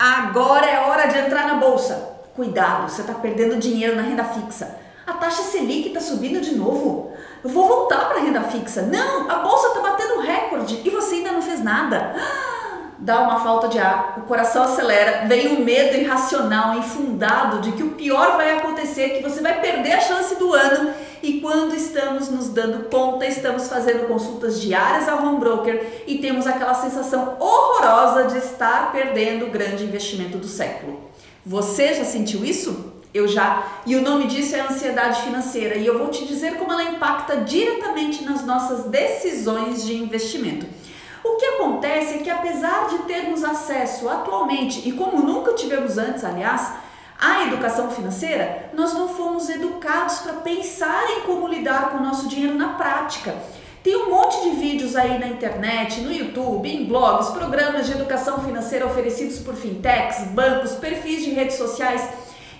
Agora é hora de entrar na bolsa. Cuidado, você está perdendo dinheiro na renda fixa. A taxa Selic está subindo de novo. Eu vou voltar para a renda fixa. Não, a bolsa está batendo recorde e você ainda não fez nada. Dá uma falta de ar, o coração acelera, vem um medo irracional, infundado de que o pior vai acontecer, que você vai perder a chance do ano e quando estamos nos dando conta, estamos fazendo consultas diárias ao home broker e temos aquela sensação horrorosa de estar perdendo o grande investimento do século. Você já sentiu isso? Eu já. E o nome disso é ansiedade financeira e eu vou te dizer como ela impacta diretamente nas nossas decisões de investimento. O que acontece é que apesar de termos acesso atualmente e como nunca tivemos antes, aliás, a educação financeira, nós não fomos educados para pensar em como lidar com o nosso dinheiro na prática. Tem um monte de vídeos aí na internet, no YouTube, em blogs, programas de educação financeira oferecidos por fintechs, bancos, perfis de redes sociais.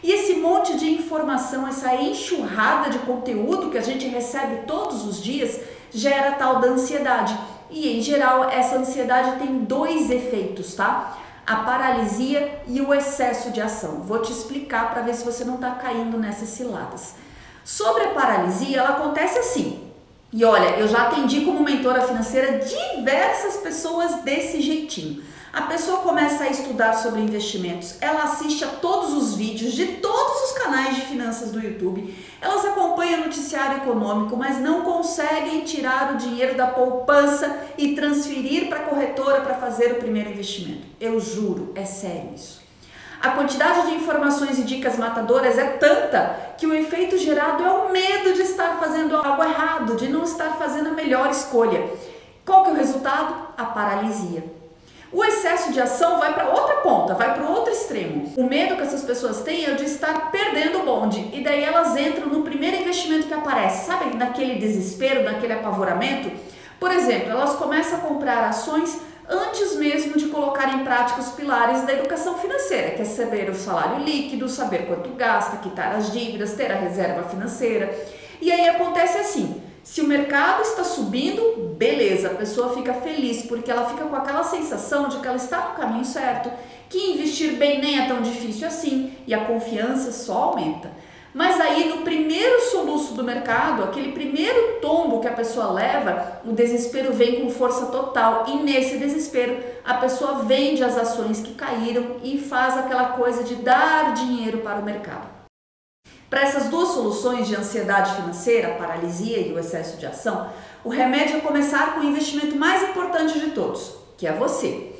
E esse monte de informação, essa enxurrada de conteúdo que a gente recebe todos os dias, gera tal da ansiedade. E em geral, essa ansiedade tem dois efeitos, tá? A paralisia e o excesso de ação. Vou te explicar para ver se você não está caindo nessas ciladas. Sobre a paralisia, ela acontece assim. E olha, eu já atendi como mentora financeira diversas pessoas desse jeitinho. A pessoa começa a estudar sobre investimentos, ela assiste a todos os vídeos de todos os canais de finanças do YouTube, elas acompanham o noticiário econômico, mas não conseguem tirar o dinheiro da poupança e transferir para a corretora para fazer o primeiro investimento. Eu juro, é sério isso. A quantidade de informações e dicas matadoras é tanta que o efeito gerado é o medo de estar fazendo algo errado, de não estar fazendo a melhor escolha. Qual que é o resultado? A paralisia. O excesso de ação vai para outra ponta, vai para o outro extremo. O medo que essas pessoas têm é de estar perdendo o bonde e daí elas entram no primeiro investimento que aparece, sabe? Naquele desespero, naquele apavoramento. Por exemplo, elas começam a comprar ações antes mesmo de colocar em prática os pilares da educação financeira, que é saber o salário líquido, saber quanto gasta, quitar as dívidas, ter a reserva financeira. E aí acontece assim: se o mercado está subindo, beleza, a pessoa fica feliz porque ela fica com aquela sensação de que ela está no caminho certo, que investir bem nem é tão difícil assim e a confiança só aumenta. Mas aí no primeiro soluço do mercado, aquele primeiro tombo que a pessoa leva, o desespero vem com força total e nesse desespero a pessoa vende as ações que caíram e faz aquela coisa de dar dinheiro para o mercado. Para essas duas soluções de ansiedade financeira, paralisia e o excesso de ação, o remédio é começar com o investimento mais importante de todos, que é você.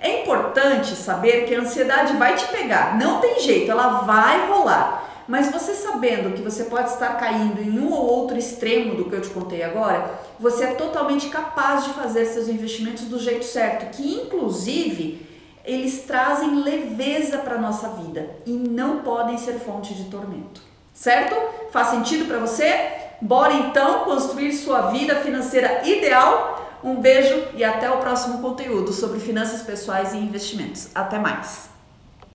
É importante saber que a ansiedade vai te pegar, não tem jeito, ela vai rolar. Mas você sabendo que você pode estar caindo em um ou outro extremo do que eu te contei agora, você é totalmente capaz de fazer seus investimentos do jeito certo, que inclusive eles trazem leveza para nossa vida e não podem ser fonte de tormento. Certo? Faz sentido para você? Bora então construir sua vida financeira ideal? Um beijo e até o próximo conteúdo sobre finanças pessoais e investimentos. Até mais!